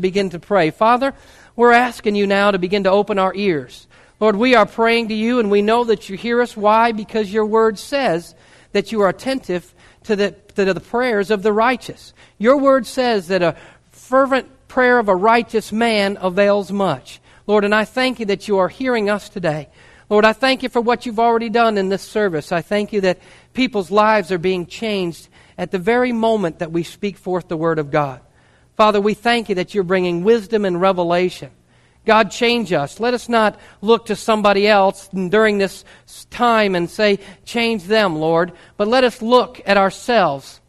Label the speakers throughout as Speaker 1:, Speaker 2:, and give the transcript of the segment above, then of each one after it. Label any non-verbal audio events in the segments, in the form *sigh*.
Speaker 1: begin to pray. Father, we're asking you now to begin to open our ears. Lord, we are praying to you and we know that you hear us. Why? Because your word says that you are attentive to the, to the prayers of the righteous. Your word says that a fervent prayer of a righteous man avails much. Lord, and I thank you that you are hearing us today. Lord, I thank you for what you've already done in this service. I thank you that people's lives are being changed at the very moment that we speak forth the Word of God. Father, we thank you that you're bringing wisdom and revelation. God, change us. Let us not look to somebody else during this time and say, change them, Lord, but let us look at ourselves.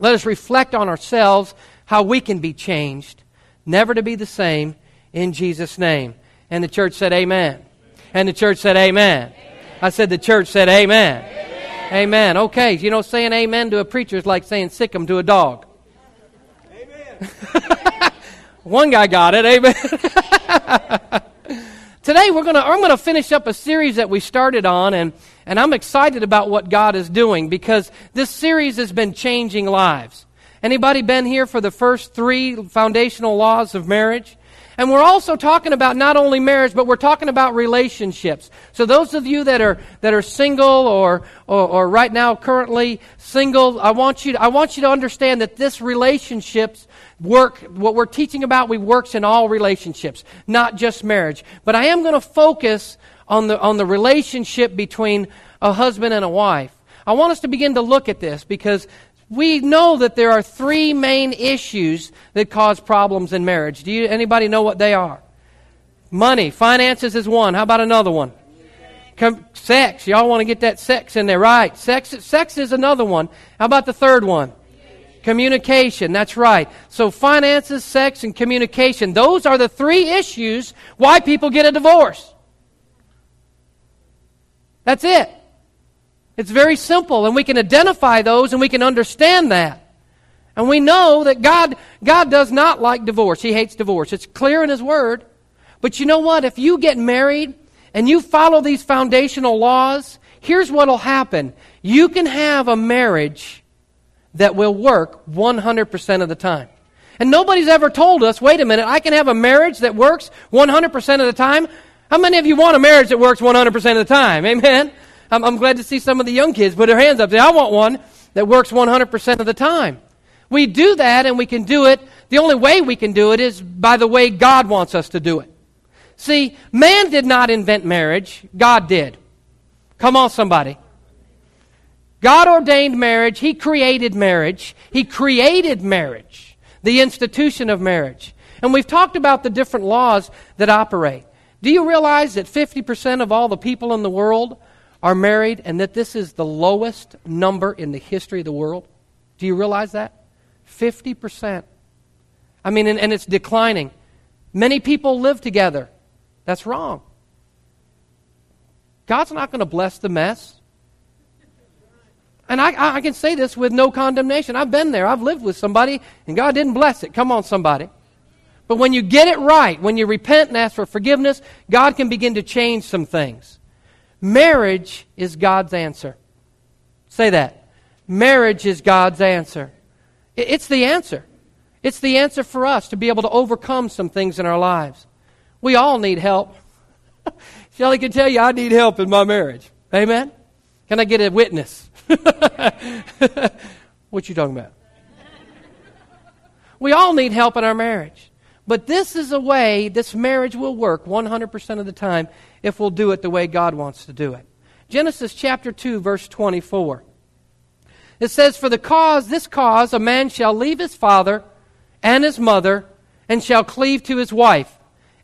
Speaker 1: Let us reflect on ourselves how we can be changed, never to be the same, in Jesus' name. And the church said, Amen. And the church said, Amen. amen. I said, The church said, Amen. Amen. amen. Okay, you know, saying amen to a preacher is like saying sick 'em to a dog. *laughs* One guy got it. Amen. *laughs* Today we're gonna I'm gonna finish up a series that we started on and, and I'm excited about what God is doing because this series has been changing lives. Anybody been here for the first three foundational laws of marriage? And we're also talking about not only marriage, but we're talking about relationships. So those of you that are, that are single or, or, or right now currently single, I want you to, I want you to understand that this relationships work, what we're teaching about, we works in all relationships, not just marriage. But I am going to focus on the, on the relationship between a husband and a wife. I want us to begin to look at this because we know that there are three main issues that cause problems in marriage. Do you, anybody know what they are? Money, finances is one. How about another one? Sex. Y'all want to get that sex in there, right? Sex, sex is another one. How about the third one? Communication. That's right. So finances, sex, and communication. Those are the three issues why people get a divorce. That's it. It's very simple, and we can identify those and we can understand that. And we know that God, God does not like divorce. He hates divorce. It's clear in His Word. But you know what? If you get married and you follow these foundational laws, here's what will happen. You can have a marriage that will work 100% of the time. And nobody's ever told us, wait a minute, I can have a marriage that works 100% of the time. How many of you want a marriage that works 100% of the time? Amen? I'm, I'm glad to see some of the young kids put their hands up. Say, I want one that works 100% of the time. We do that and we can do it. The only way we can do it is by the way God wants us to do it. See, man did not invent marriage, God did. Come on, somebody. God ordained marriage, He created marriage, He created marriage, the institution of marriage. And we've talked about the different laws that operate. Do you realize that 50% of all the people in the world are married and that this is the lowest number in the history of the world? Do you realize that? 50%. I mean, and, and it's declining. Many people live together. That's wrong. God's not going to bless the mess. And I, I can say this with no condemnation. I've been there. I've lived with somebody, and God didn't bless it. Come on, somebody. But when you get it right, when you repent and ask for forgiveness, God can begin to change some things. Marriage is God's answer. Say that. Marriage is God's answer. It's the answer. It's the answer for us to be able to overcome some things in our lives. We all need help. *laughs* Shelley can tell you I need help in my marriage. Amen? Can I get a witness? *laughs* what you talking about? We all need help in our marriage. But this is a way this marriage will work 100% of the time if we'll do it the way God wants to do it. Genesis chapter 2, verse 24. It says, For the cause, this cause, a man shall leave his father and his mother and shall cleave to his wife,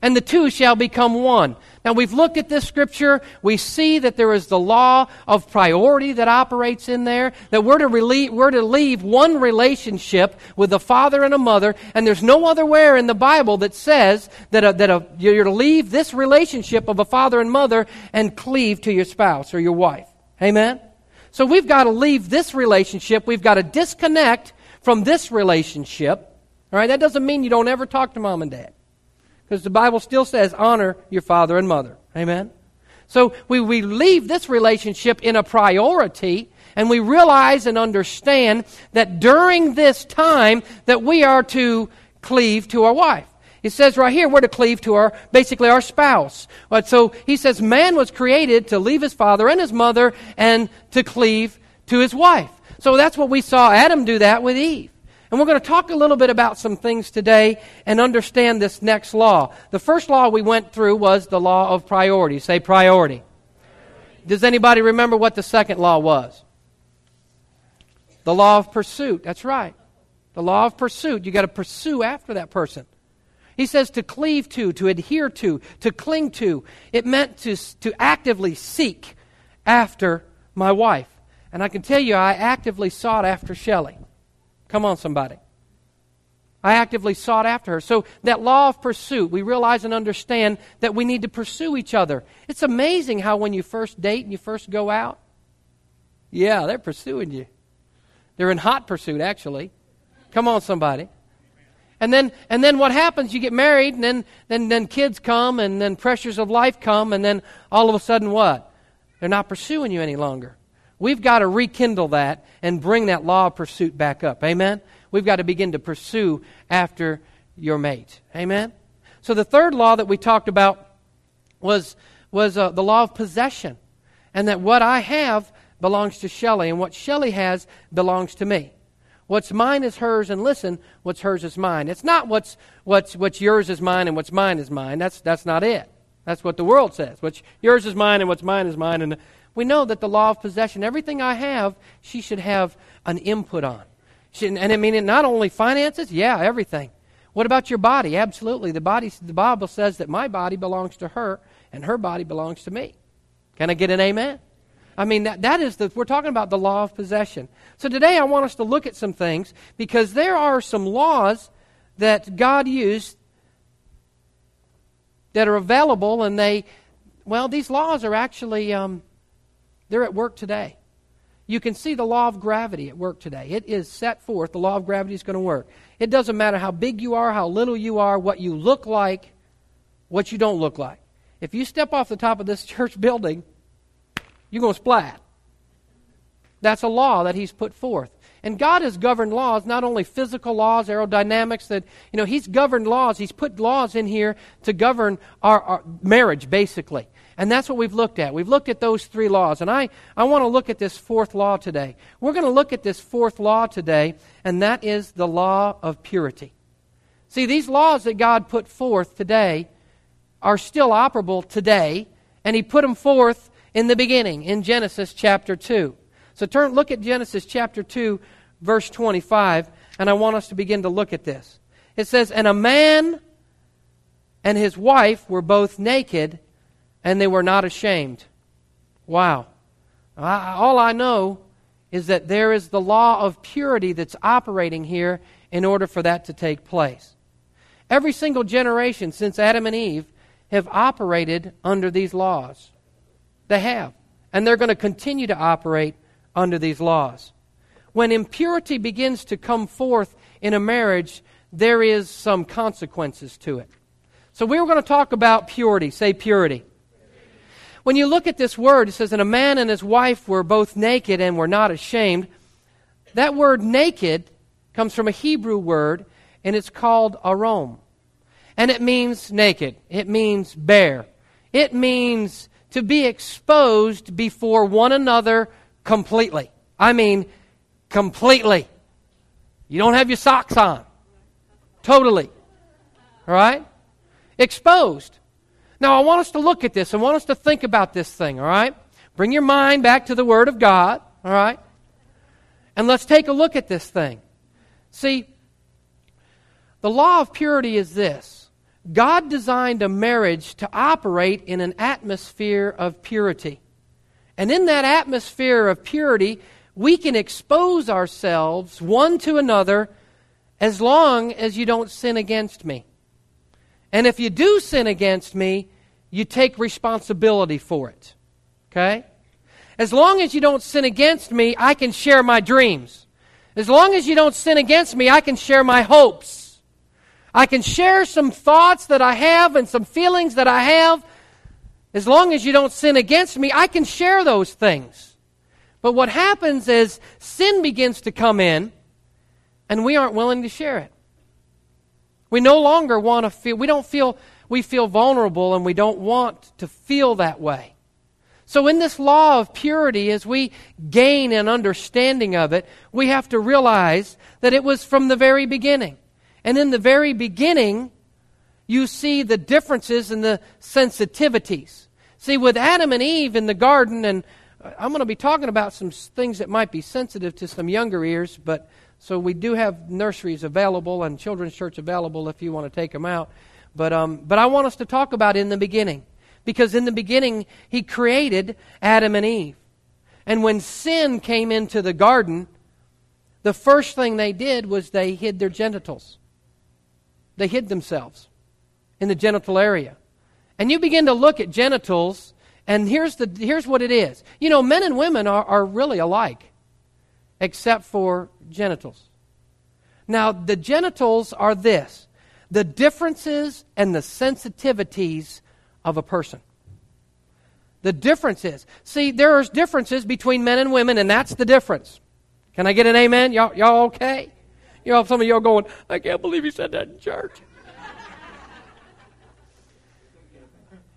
Speaker 1: and the two shall become one. Now, we've looked at this scripture. We see that there is the law of priority that operates in there, that we're to, we're to leave one relationship with a father and a mother, and there's no other where in the Bible that says that, a, that a, you're to leave this relationship of a father and mother and cleave to your spouse or your wife. Amen? So we've got to leave this relationship. We've got to disconnect from this relationship. All right, that doesn't mean you don't ever talk to mom and dad. Because the Bible still says, honor your father and mother. Amen? So we, we leave this relationship in a priority and we realize and understand that during this time that we are to cleave to our wife. It says right here, we're to cleave to our, basically our spouse. But so he says man was created to leave his father and his mother and to cleave to his wife. So that's what we saw Adam do that with Eve. And we're going to talk a little bit about some things today and understand this next law. The first law we went through was the law of priority. Say priority. Does anybody remember what the second law was? The law of pursuit. That's right. The law of pursuit. You got to pursue after that person. He says to cleave to, to adhere to, to cling to. It meant to, to actively seek after my wife. And I can tell you, I actively sought after Shelley. Come on, somebody. I actively sought after her. So, that law of pursuit, we realize and understand that we need to pursue each other. It's amazing how when you first date and you first go out, yeah, they're pursuing you. They're in hot pursuit, actually. Come on, somebody. And then, and then what happens? You get married, and then, then, then kids come, and then pressures of life come, and then all of a sudden what? They're not pursuing you any longer. We've got to rekindle that and bring that law of pursuit back up. Amen? We've got to begin to pursue after your mate. Amen? So the third law that we talked about was, was uh, the law of possession. And that what I have belongs to Shelley, and what Shelley has belongs to me. What's mine is hers, and listen, what's hers is mine. It's not what's, what's, what's yours is mine and what's mine is mine. That's, that's not it. That's what the world says. What's yours is mine and what's mine is mine. And we know that the law of possession, everything I have, she should have an input on. She, and I mean, not only finances, yeah, everything. What about your body? Absolutely. The, body, the Bible says that my body belongs to her and her body belongs to me. Can I get an amen? I mean, that, that is the, we're talking about the law of possession. So today I want us to look at some things because there are some laws that God used that are available and they, well, these laws are actually, um, they're at work today. You can see the law of gravity at work today. It is set forth. The law of gravity is going to work. It doesn't matter how big you are, how little you are, what you look like, what you don't look like. If you step off the top of this *laughs* church building, you're going to splat. That's a law that he's put forth. And God has governed laws, not only physical laws, aerodynamics, that, you know, He's governed laws. He's put laws in here to govern our, our, marriage, basically. And that's what we've looked at. We've looked at those three laws. And I, I want to look at this fourth law today. We're going to look at this fourth law today, and that is the law of purity. See, these laws that God put forth today are still operable today, and He put them forth in the beginning, in Genesis chapter 2. So turn, look at Genesis chapter 2, verse 25, and I want us to begin to look at this. It says, And a man and his wife were both naked, and they were not ashamed. Wow. I, all I know is that there is the law of purity that's operating here in order for that to take place. Every single generation since Adam and Eve have operated under these laws. They have. And they're going to continue to operate under these laws. When impurity begins to come forth in a marriage, there is some consequences to it. So we are going to talk about purity. Say purity. When you look at this word, it says, And a man and his wife were both naked and were not ashamed. That word naked comes from a Hebrew word, and it's called arom. And it means naked. It means bare. It means to be exposed before one another completely. I mean, completely. You don't have your socks on. Totally. All right? Exposed. Now, I want us to look at this. I want us to think about this thing, all right? Bring your mind back to the Word of God, all right? And let's take a look at this thing. See, the law of purity is this God designed a marriage to operate in an atmosphere of purity. And in that atmosphere of purity, we can expose ourselves one to another as long as you don't sin against me. And if you do sin against me, you take responsibility for it. Okay? As long as you don't sin against me, I can share my dreams. As long as you don't sin against me, I can share my hopes. I can share some thoughts that I have and some feelings that I have. As long as you don't sin against me, I can share those things. But what happens is sin begins to come in, and we aren't willing to share it. We no longer want to feel, we don't feel, we feel vulnerable and we don't want to feel that way. So, in this law of purity, as we gain an understanding of it, we have to realize that it was from the very beginning. And in the very beginning, you see the differences and the sensitivities. See, with Adam and Eve in the garden, and uh, I'm going to be talking about some things that might be sensitive to some younger ears, but so we do have nurseries available and children's church available if you want to take them out. But, um, but I want us to talk about in the beginning. Because in the beginning, He created Adam and Eve. And when sin came into the garden, the first thing they did was they hid their genitals. They hid themselves in the genital area. And you begin to look at genitals, and here's, the, here's what it is. You know, men and women are, are really alike, except for genitals. Now, the genitals are this the differences and the sensitivities of a person. The differences. See, there are differences between men and women, and that's the difference. Can I get an amen? Y'all, y'all okay? You know, some of y'all going, I can't believe you said that in church.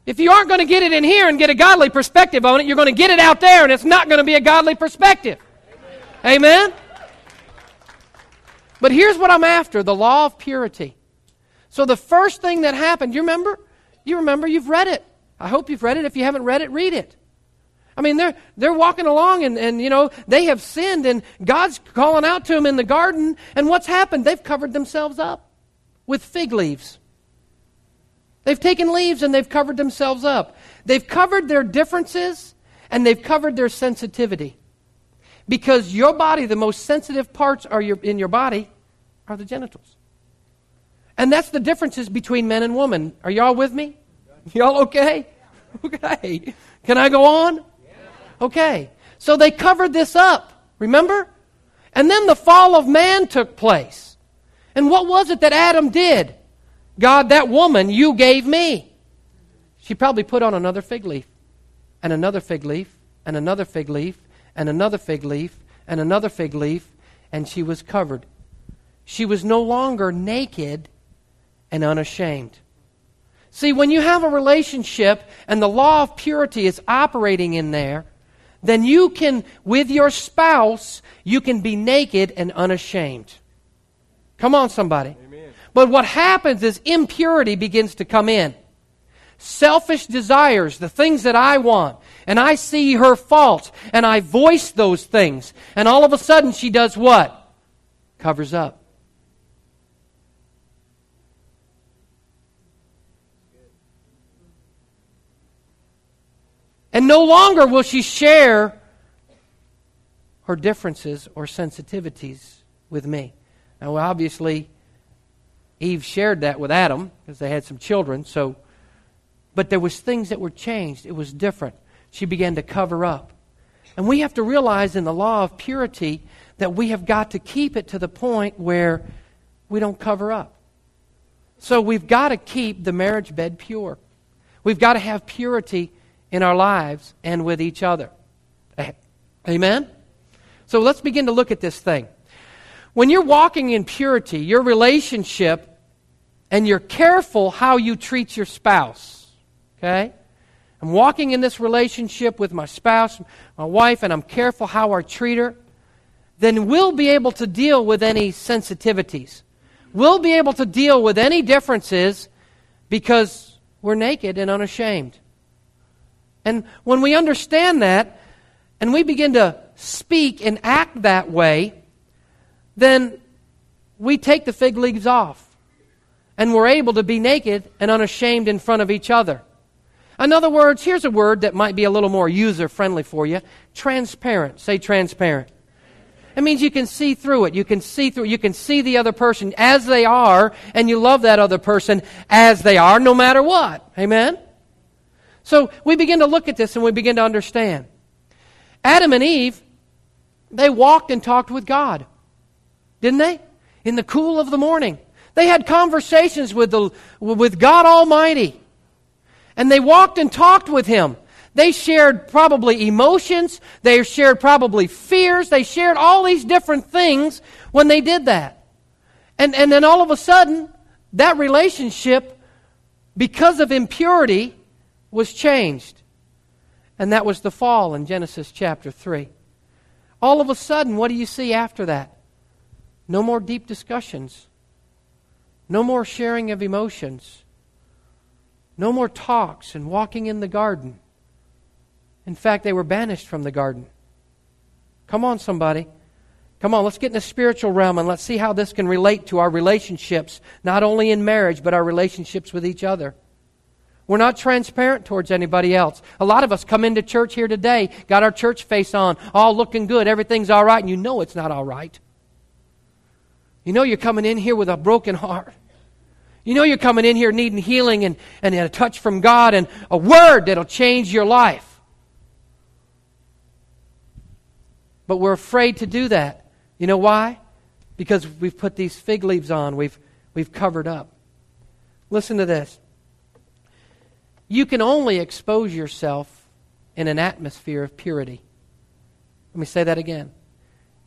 Speaker 1: If you aren't going to get it in here and get a godly perspective on it, you're going to get it out there and it's not going to be a godly perspective. Amen? But here's what I'm after the law of purity. So the first thing that happened, you remember? You remember, you've read it. I hope you've read it. If you haven't read it, read it. I mean, they're, they're walking along and, and, you know, they have sinned and God's calling out to them in the garden. And what's happened? They've covered themselves up with fig leaves. They've taken leaves and they've covered themselves up. They've covered their differences and they've covered their sensitivity. Because your body, the most sensitive parts are your, in your body are the genitals. And that's the differences between men and women. Are y'all with me? Y'all okay? Okay. Can I go on? Okay. So they covered this up. Remember? And then the fall of man took place. And what was it that Adam did? God, that woman you gave me. She probably put on another fig leaf, and another fig leaf, and another fig leaf, and another fig leaf, and another fig leaf, and she was covered. She was no longer naked and unashamed. See, when you have a relationship and the law of purity is operating in there, then you can, with your spouse, you can be naked and unashamed. Come on, somebody. But what happens is impurity begins to come in. Selfish desires, the things that I want, and I see her fault, and I voice those things, and all of a sudden she does what? Covers up. And no longer will she share her differences or sensitivities with me. Now, obviously, Eve shared that with Adam because they had some children. So, but there was things that were changed. It was different. She began to cover up. And we have to realize in the law of purity that we have got to keep it to the point where we don't cover up. So we've got to keep the marriage bed pure. We've got to have purity in our lives and with each other. Amen? So let's begin to look at this thing. When you're walking in purity, your relationship, and you're careful how you treat your spouse, okay? I'm walking in this relationship with my spouse, my wife, and I'm careful how I treat her, then we'll be able to deal with any sensitivities. We'll be able to deal with any differences because we're naked and unashamed. And when we understand that, and we begin to speak and act that way, then we take the fig leaves off and we're able to be naked and unashamed in front of each other. In other words, here's a word that might be a little more user friendly for you transparent. Say transparent. It means you can see through it. You can see through You can see the other person as they are, and you love that other person as they are, no matter what. Amen? So we begin to look at this and we begin to understand. Adam and Eve, they walked and talked with God didn't they? In the cool of the morning. They had conversations with, the, with God Almighty. And they walked and talked with Him. They shared probably emotions. They shared probably fears. They shared all these different things when they did that. And, and then all of a sudden, that relationship, because of impurity, was changed. And that was the fall in Genesis chapter 3. All of a sudden, what do you see after that? No more deep discussions. No more sharing of emotions. No more talks and walking in the garden. In fact, they were banished from the garden. Come on, somebody. Come on, let's get in the spiritual realm and let's see how this can relate to our relationships, not only in marriage, but our relationships with each other. We're not transparent towards anybody else. A lot of us come into church here today, got our church face on, all looking good, everything's all right, and you know it's not all right. You know you're coming in here with a broken heart. You know you're coming in here needing healing and, and a touch from God and a word that'll change your life. But we're afraid to do that. You know why? Because we've put these fig leaves on, we've, we've covered up. Listen to this. You can only expose yourself in an atmosphere of purity. Let me say that again.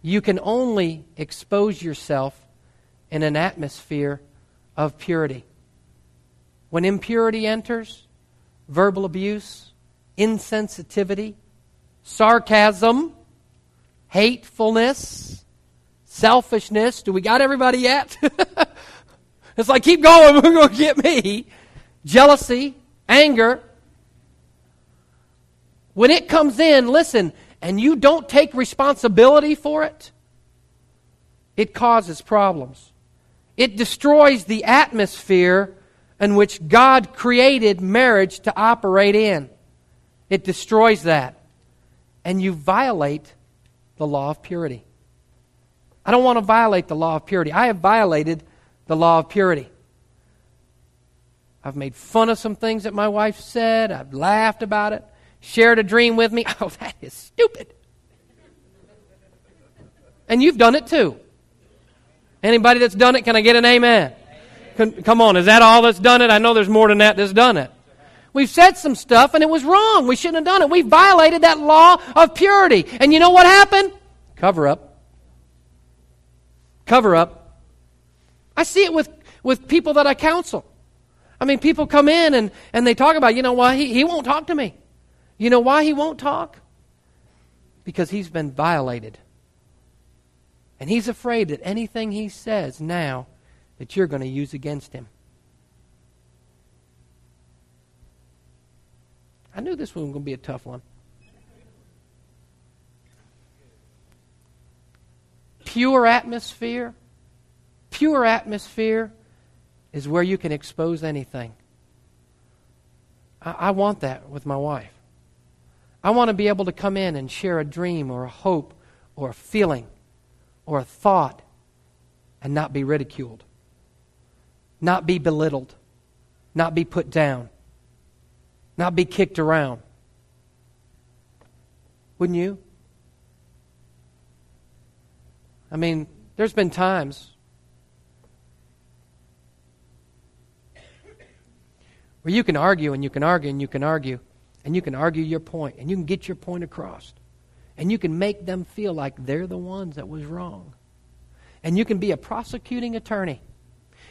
Speaker 1: You can only expose yourself in an atmosphere of purity. When impurity enters, verbal abuse, insensitivity, sarcasm, hatefulness, selfishness. Do we got everybody yet? *laughs* it's like, keep going, *laughs* we're going to get me. Jealousy, anger. When it comes in, listen, and you don't take responsibility for it, it causes problems. It destroys the atmosphere in which God created marriage to operate in. It destroys that. And you violate the law of purity. I don't want to violate the law of purity. I have violated the law of purity. I've made fun of some things that my wife said. I've laughed about it. Shared a dream with me. *laughs* Oh, that is stupid. And you've done it too. Anybody that's done it, can I get an amen? amen? Come on, is that all that's done it? I know there's more than that that's done it. We've said some stuff and it was wrong. We shouldn't have done it. We violated that law of purity. And you know what happened? Cover up. Cover up. I see it with, with people that I counsel. I mean, people come in and, and they talk about, you know why? He, he won't talk to me. You know why he won't talk? Because he's been violated. And he's afraid that anything he says now that you're going to use against him. I knew this one was going to be a tough one. Pure atmosphere, pure atmosphere is where you can expose anything. I, I want that with my wife. I want to be able to come in and share a dream or a hope or a feeling or a thought and not be ridiculed, not be belittled, not be put down not be kicked around. Wouldn't you? I mean, there's been times where you can argue and you can argue and you can argue and you can argue your point and you can get your point across and you can make them feel like they're the ones that was wrong. And you can be a prosecuting attorney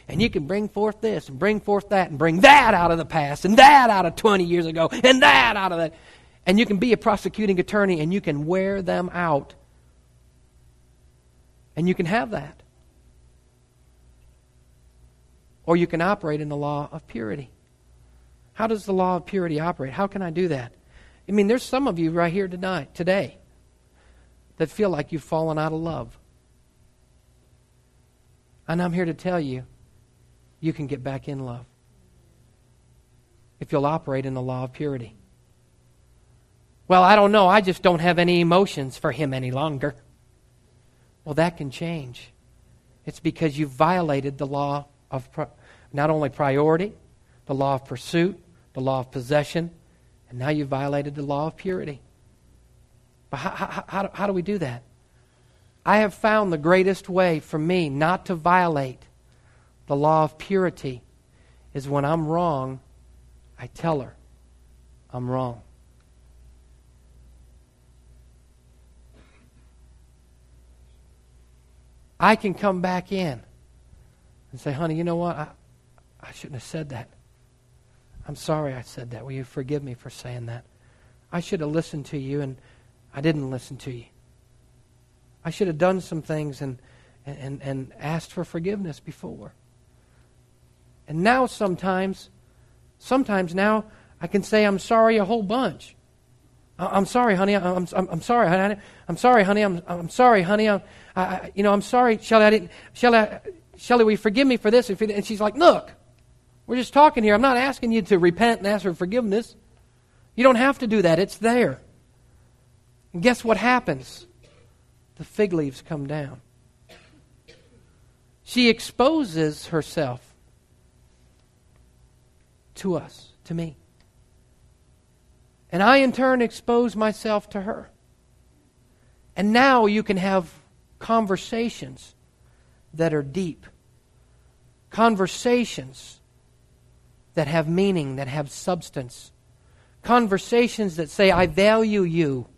Speaker 1: and you can bring forth this and bring forth that and bring that out of the past and that out of 20 years ago and that out of that. And you can be a prosecuting attorney and you can wear them out. And you can have that. Or you can operate in the law of purity. How does the law of purity operate? How can I do that? I mean, there's some of you right here tonight, today, that feel like you've fallen out of love. And I'm here to tell you you can get back in love. If you'll operate in the law of purity. Well, I don't know. I just don't have any emotions for him any longer. Well, that can change. It's because you've violated the law of not only priority, the law of pursuit, the law of possession, and now you've violated the law of purity. But how, how, how, how do we do that? I have found the greatest way for me not to violate the law of purity is when I'm wrong, I tell her I'm wrong. I can come back in and say, honey, you know what? I, I shouldn't have said that. I'm sorry I said that. Will you forgive me for saying that? I should have listened to you, and I didn't listen to you. I should have done some things and, and, and asked for forgiveness before. And now sometimes, sometimes now, I can say I'm sorry a whole bunch. I'm sorry, honey. I'm, I'm, I'm sorry, honey. I'm sorry, honey. I'm, I'm sorry, honey. I'm, I, you know, I'm sorry, Shelley. I didn't, Shelley, Shelley, will you forgive me for this? And she's like, look, we're just talking here. I'm not asking you to repent and ask for forgiveness. You don't have to do that. It's there. And guess what happens? The fig leaves come down. She exposes herself to us, to me. And I, in turn, expose myself to her. And now you can have conversations that are deep, conversations that have meaning, that have substance, conversations that say, I value you,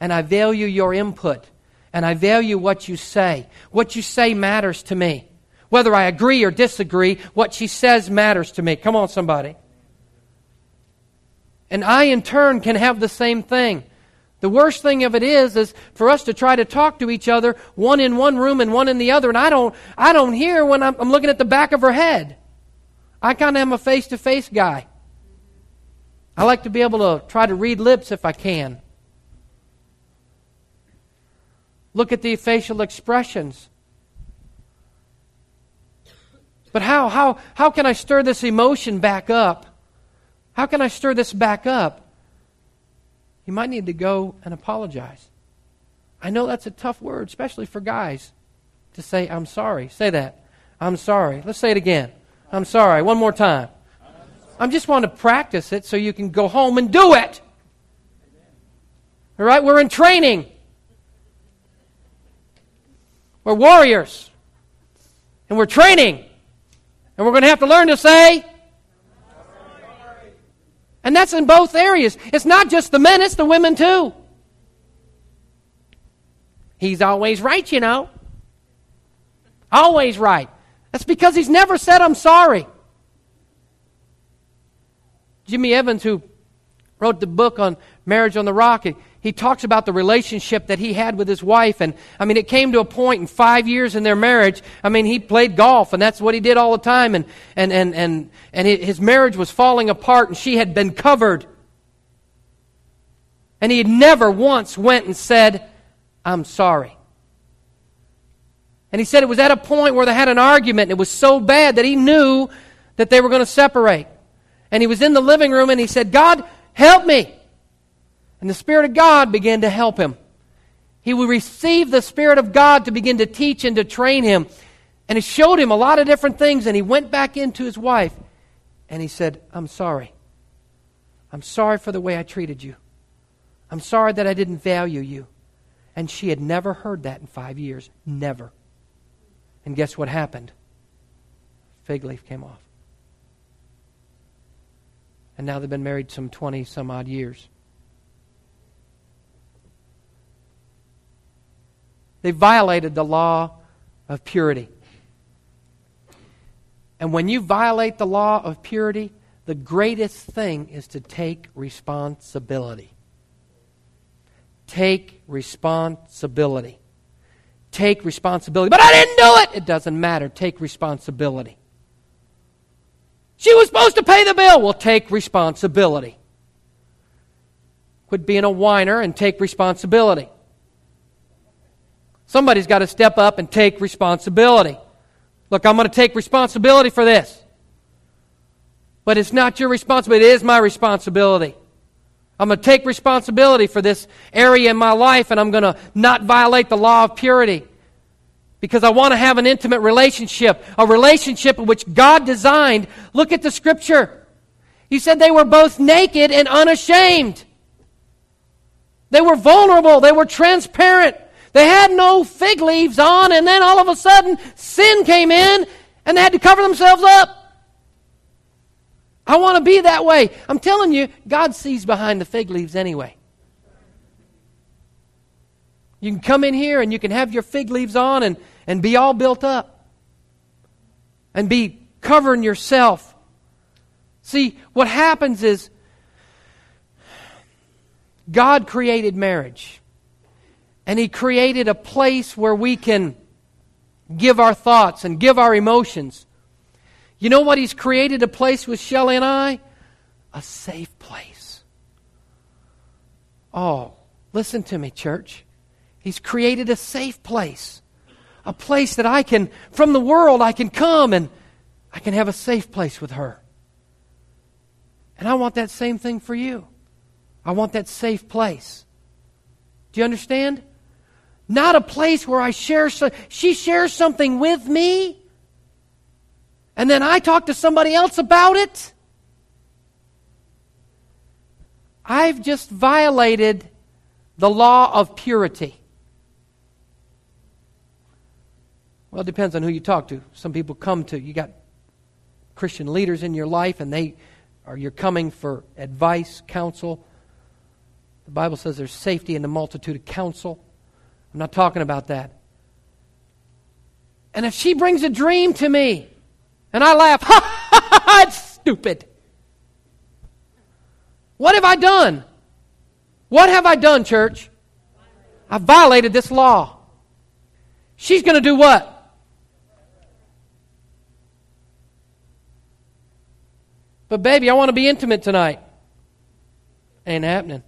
Speaker 1: and I value your input, and I value what you say. What you say matters to me. Whether I agree or disagree, what she says matters to me. Come on, somebody. And I, in turn, can have the same thing. The worst thing of it is, is for us to try to talk to each other, one in one room and one in the other, and I don't, I don't hear when I'm, I'm looking at the back of her head. I kind of am a face to face guy. I like to be able to try to read lips if I can. Look at the facial expressions. But how, how, how can I stir this emotion back up? How can I stir this back up? You might need to go and apologize. I know that's a tough word, especially for guys, to say, I'm sorry. Say that. I'm sorry. Let's say it again. I'm sorry. One more time. I'm just want to practice it so you can go home and do it. All right? We're in training. We're warriors. And we're training. And we're going to have to learn to say, and that's in both areas. It's not just the men, it's the women too. He's always right, you know. Always right. That's because he's never said, I'm sorry. Jimmy Evans, who wrote the book on Marriage on the Rock, he talks about the relationship that he had with his wife. And I mean, it came to a point in five years in their marriage. I mean, he played golf and that's what he did all the time. And, and, and, and, and his marriage was falling apart and she had been covered. And he had never once went and said, I'm sorry. And he said it was at a point where they had an argument and it was so bad that he knew that they were going to separate. And he was in the living room and he said, God, help me. And the Spirit of God began to help him. He would receive the Spirit of God to begin to teach and to train him. And it showed him a lot of different things. And he went back into his wife and he said, I'm sorry. I'm sorry for the way I treated you. I'm sorry that I didn't value you. And she had never heard that in five years. Never. And guess what happened? Fig leaf came off. And now they've been married some 20 some odd years. They violated the law of purity. And when you violate the law of purity, the greatest thing is to take responsibility. Take responsibility. Take responsibility. But I didn't do it! It doesn't matter. Take responsibility. She was supposed to pay the bill. Well, take responsibility. Quit being a whiner and take responsibility. Somebody's got to step up and take responsibility. Look, I'm going to take responsibility for this. But it's not your responsibility, it is my responsibility. I'm going to take responsibility for this area in my life and I'm going to not violate the law of purity. Because I want to have an intimate relationship, a relationship in which God designed. Look at the scripture. He said they were both naked and unashamed. They were vulnerable, they were transparent. They had no fig leaves on, and then all of a sudden, sin came in, and they had to cover themselves up. I want to be that way. I'm telling you, God sees behind the fig leaves anyway. You can come in here and you can have your fig leaves on and, and be all built up and be covering yourself. See, what happens is God created marriage. And He created a place where we can give our thoughts and give our emotions. You know what He's created a place with Shelley and I? A safe place. Oh, listen to me, church. He's created a safe place. A place that I can, from the world, I can come and I can have a safe place with her. And I want that same thing for you. I want that safe place. Do you understand? Not a place where I share, so, she shares something with me, and then I talk to somebody else about it. I've just violated the law of purity. Well, it depends on who you talk to. Some people come to, you got Christian leaders in your life, and they are you're coming for advice, counsel. The Bible says there's safety in the multitude of counsel. I'm not talking about that. And if she brings a dream to me and I laugh, *laughs* ha ha ha, it's stupid. What have I done? What have I done, church? I violated this law. She's going to do what? But, baby, I want to be intimate tonight. Ain't happening.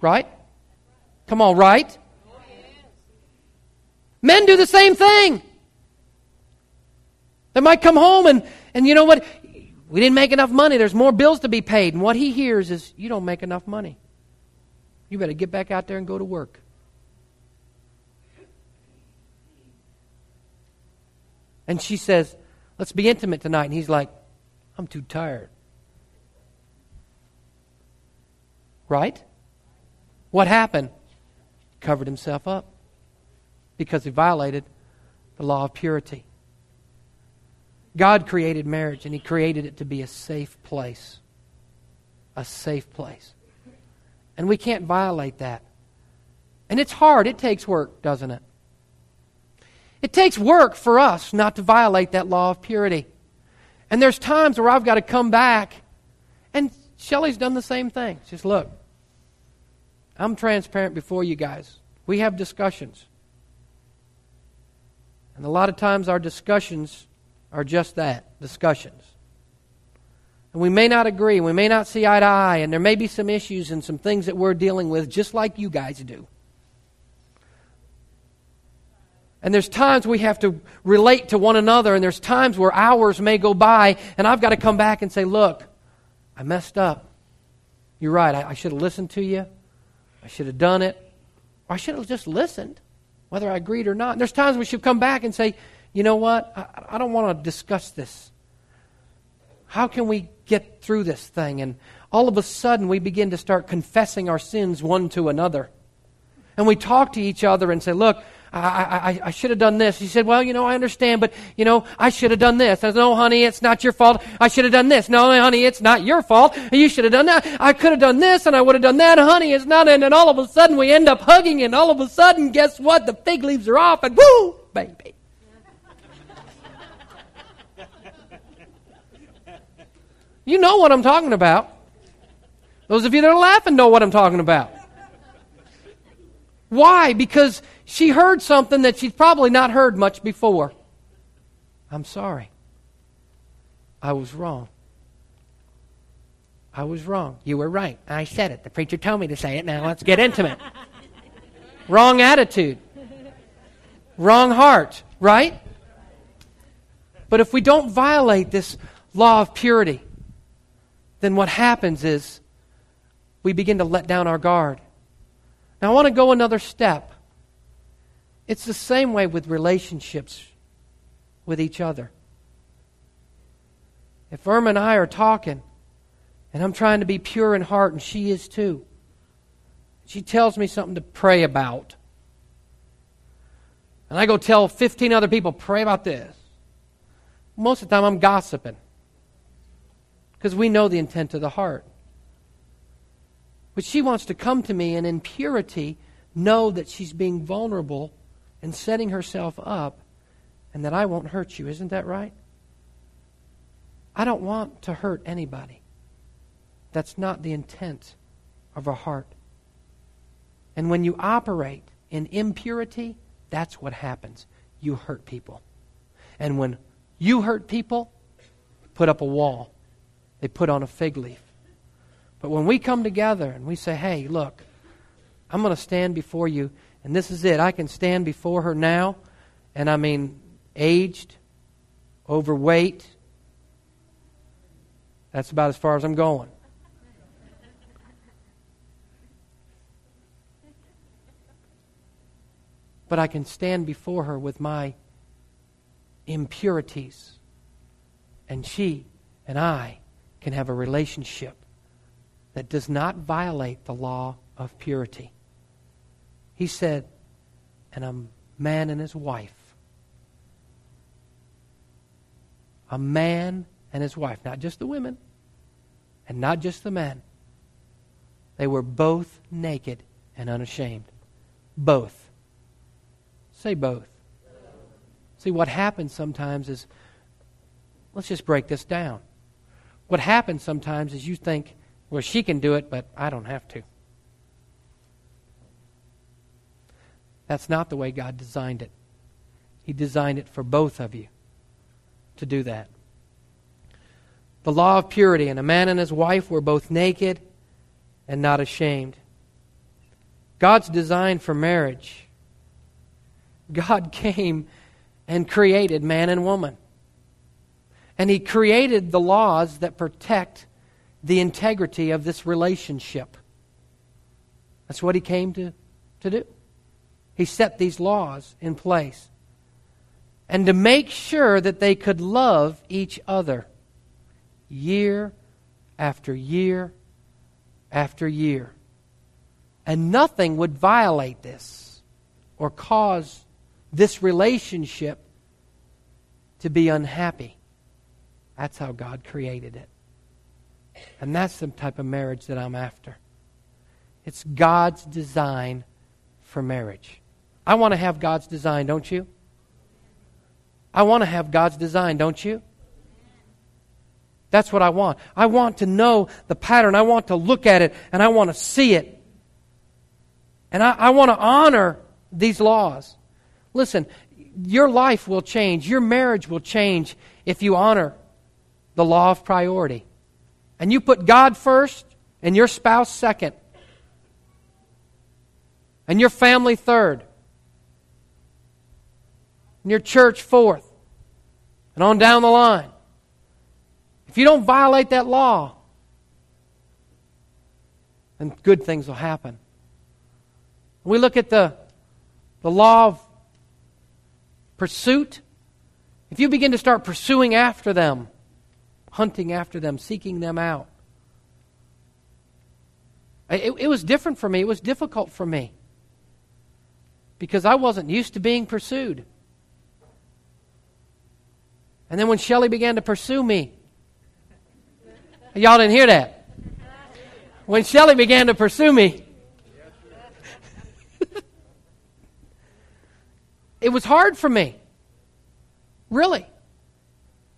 Speaker 1: Right? Come on, right? Men do the same thing. They might come home and, and you know what? We didn't make enough money. There's more bills to be paid. And what he hears is, you don't make enough money. You better get back out there and go to work. And she says, Let's be intimate tonight. And he's like, I'm too tired. Right? What happened? Covered himself up because he violated the law of purity. God created marriage, and He created it to be a safe place. A safe place. And we can't violate that. And it's hard. It takes work, doesn't it? It takes work for us not to violate that law of purity. And there's times where I've got to come back, and Shelley's done the same thing. She's look, I'm transparent before you guys. We have discussions. And a lot of times our discussions are just that discussions. And we may not agree, we may not see eye to eye, and there may be some issues and some things that we're dealing with just like you guys do. And there's times we have to relate to one another, and there's times where hours may go by, and I've got to come back and say, Look, I messed up. You're right. I, I should have listened to you. I should have done it. Or I should have just listened, whether I agreed or not. And there's times we should come back and say, you know what? I, I don't want to discuss this. How can we get through this thing? And all of a sudden, we begin to start confessing our sins one to another. And we talk to each other and say, Look, I, I, I should have done this. He said, Well, you know, I understand, but, you know, I should have done this. I said, No, honey, it's not your fault. I should have done this. No, honey, it's not your fault. You should have done that. I could have done this and I would have done that. Honey, it's not. And then all of a sudden we end up hugging, and all of a sudden, guess what? The fig leaves are off, and woo, baby. You know what I'm talking about. Those of you that are laughing know what I'm talking about. Why? Because she heard something that she's probably not heard much before. I'm sorry. I was wrong. I was wrong. You were right. I said it. The preacher told me to say it. Now let's get intimate. wrong attitude. Wrong heart, right? But if we don't violate this law of purity, then what happens is we begin to let down our guard. Now, I want to go another step. It's the same way with relationships with each other. If Irma and I are talking, and I'm trying to be pure in heart, and she is too, she tells me something to pray about. And I go tell 15 other people, pray about this. Most of the time, I'm gossiping because we know the intent of the heart. But she wants to come to me and in purity know that she's being vulnerable and setting herself up and that I won't hurt you. Isn't that right? I don't want to hurt anybody. That's not the intent of our heart. And when you operate in impurity, that's what happens. You hurt people. And when you hurt people, put up a wall. They put on a fig leaf. But when we come together and we say, hey, look, I'm going to stand before you, and this is it. I can stand before her now, and I mean, aged, overweight. That's about as far as I'm going. But I can stand before her with my impurities, and she and I can have a relationship that does not violate the law of purity. He said, and a man and his wife. A man and his wife, not just the women and not just the men. They were both naked and unashamed. Both. Say both. See, what happens sometimes is, let's just break this down. What happens sometimes is you think, well, she can do it, but I don't have to. That's not the way God designed it. He designed it for both of you to do that. The law of purity, and a man and his wife were both naked and not ashamed. God's design for marriage. God *laughs* came and created man and woman. And He created the laws that protect the integrity of this relationship. That's what he came to, to do. He set these laws in place. And to make sure that they could love each other year after year after year. And nothing would violate this or cause this relationship to be unhappy. That's how God created it. And that's the type of marriage that I'm after. It's God's design for marriage. I want to have God's design, don't you? I want to have God's design, don't you? That's what I want. I want to know the pattern. I want to look at it and I want to see it. And I, I want to honor these laws. Listen, your life will change. Your marriage will change if you honor the law of priority and you put God first and your spouse second, and your family third, and your church fourth, and on down the line. If you don't violate that law, then good things will happen. We look at the, the law of pursuit. If you begin to start pursuing after them, hunting after them, seeking them out. It, it, was different for me. It was difficult for me because I wasn't used to being pursued. And then when Shelley began to pursue me, y'all didn't hear that. When Shelley began to pursue me, *laughs* it was hard for me. Really.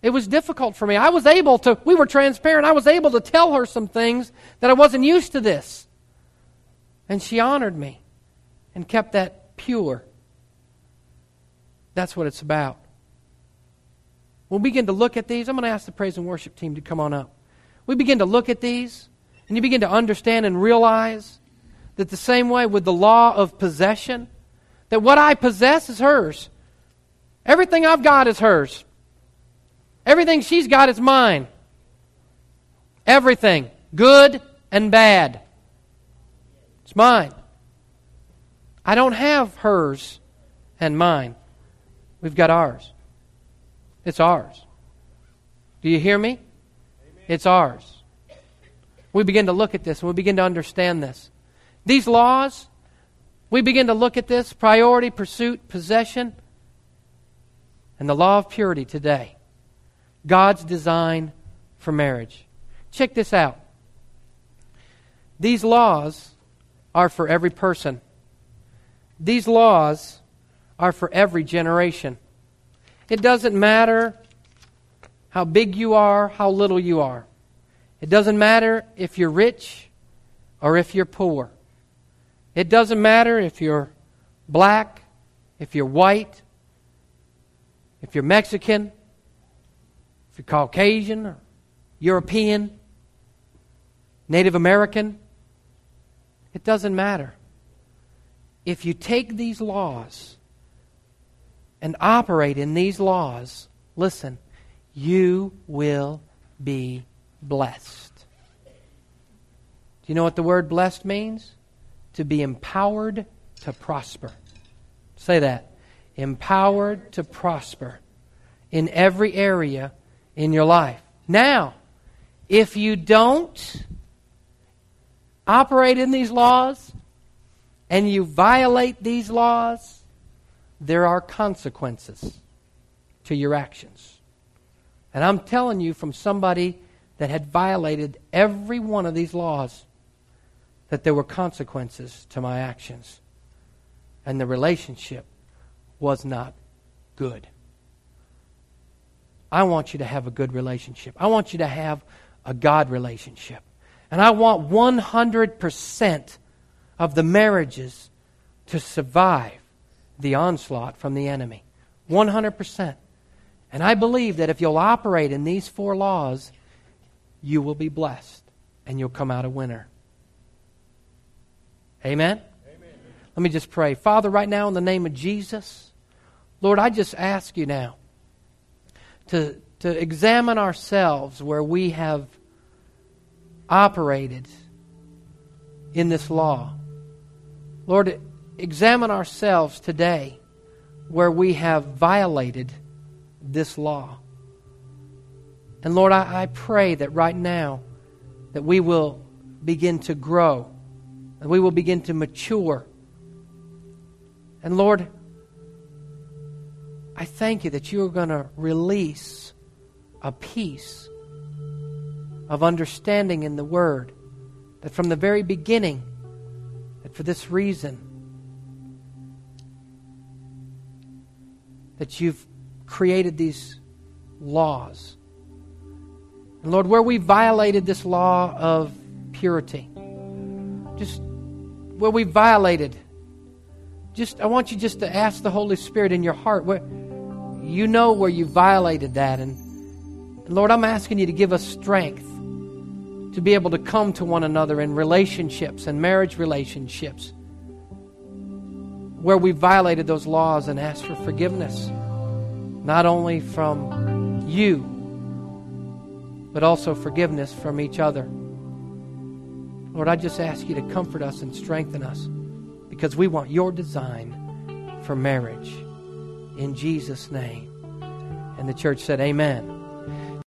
Speaker 1: It was difficult for me. I was able to, we were transparent. I was able to tell her some things that I wasn't used to this. And she honored me and kept that pure. That's what it's about. We'll begin to look at these. I'm going to ask the praise and worship team to come on up. We begin to look at these, and you begin to understand and realize that the same way with the law of possession, that what I possess is hers. Everything I've got is hers. Everything she's got is mine. Everything, good and bad. It's mine. I don't have hers and mine. We've got ours. It's ours. Do you hear me? Amen. It's ours. We begin to look at this and we begin to understand this. These laws, we begin to look at this priority, pursuit, possession, and the law of purity today. God's design for marriage. Check this out. These laws are for every person. These laws are for every generation. It doesn't matter how big you are, how little you are. It doesn't matter if you're rich or if you're poor. It doesn't matter if you're black, if you're white, if you're Mexican, if you're Caucasian or European, Native American. It doesn't matter. If you take these laws and operate in these laws, listen, you will be blessed. Do you know what the word blessed means? To be empowered to prosper. Say that. Empowered to prosper in every area in your life. Now, if you don't operate in these laws and you violate these laws, there are consequences to your actions. And I'm telling you from somebody that had violated every one of these laws that there were consequences to my actions. And the relationship was not good. I want you to have a good relationship. I want you to have a God relationship. And I want 100% of the marriages to survive the onslaught from the enemy. 100%. And I believe that if you'll operate in these four laws, you will be blessed and you'll come out a winner. Amen? Amen? Let me just pray. Father, right now, in the name of Jesus, Lord, I just ask you now to, to examine ourselves where we have operated in this law. Lord, examine ourselves today where we have violated this law. And Lord, I, I pray that right now that we will begin to grow and we will begin to mature. And Lord, I thank you that you are going to release a peace of understanding in the Word. That from the very beginning, that for this reason, that you've created these laws. And Lord, where we violated this law of purity, just where we violated, just I want you just to ask the Holy Spirit in your heart where you know where you violated that and, and Lord, I'm asking you to give us strength to be able to come to one another in relationships and marriage relationships where we violated those laws and asked for forgiveness, not only from you, but also forgiveness from each other. Lord, I just ask you to comfort us and strengthen us because we want your design for marriage. In Jesus' name. And the church said, Amen.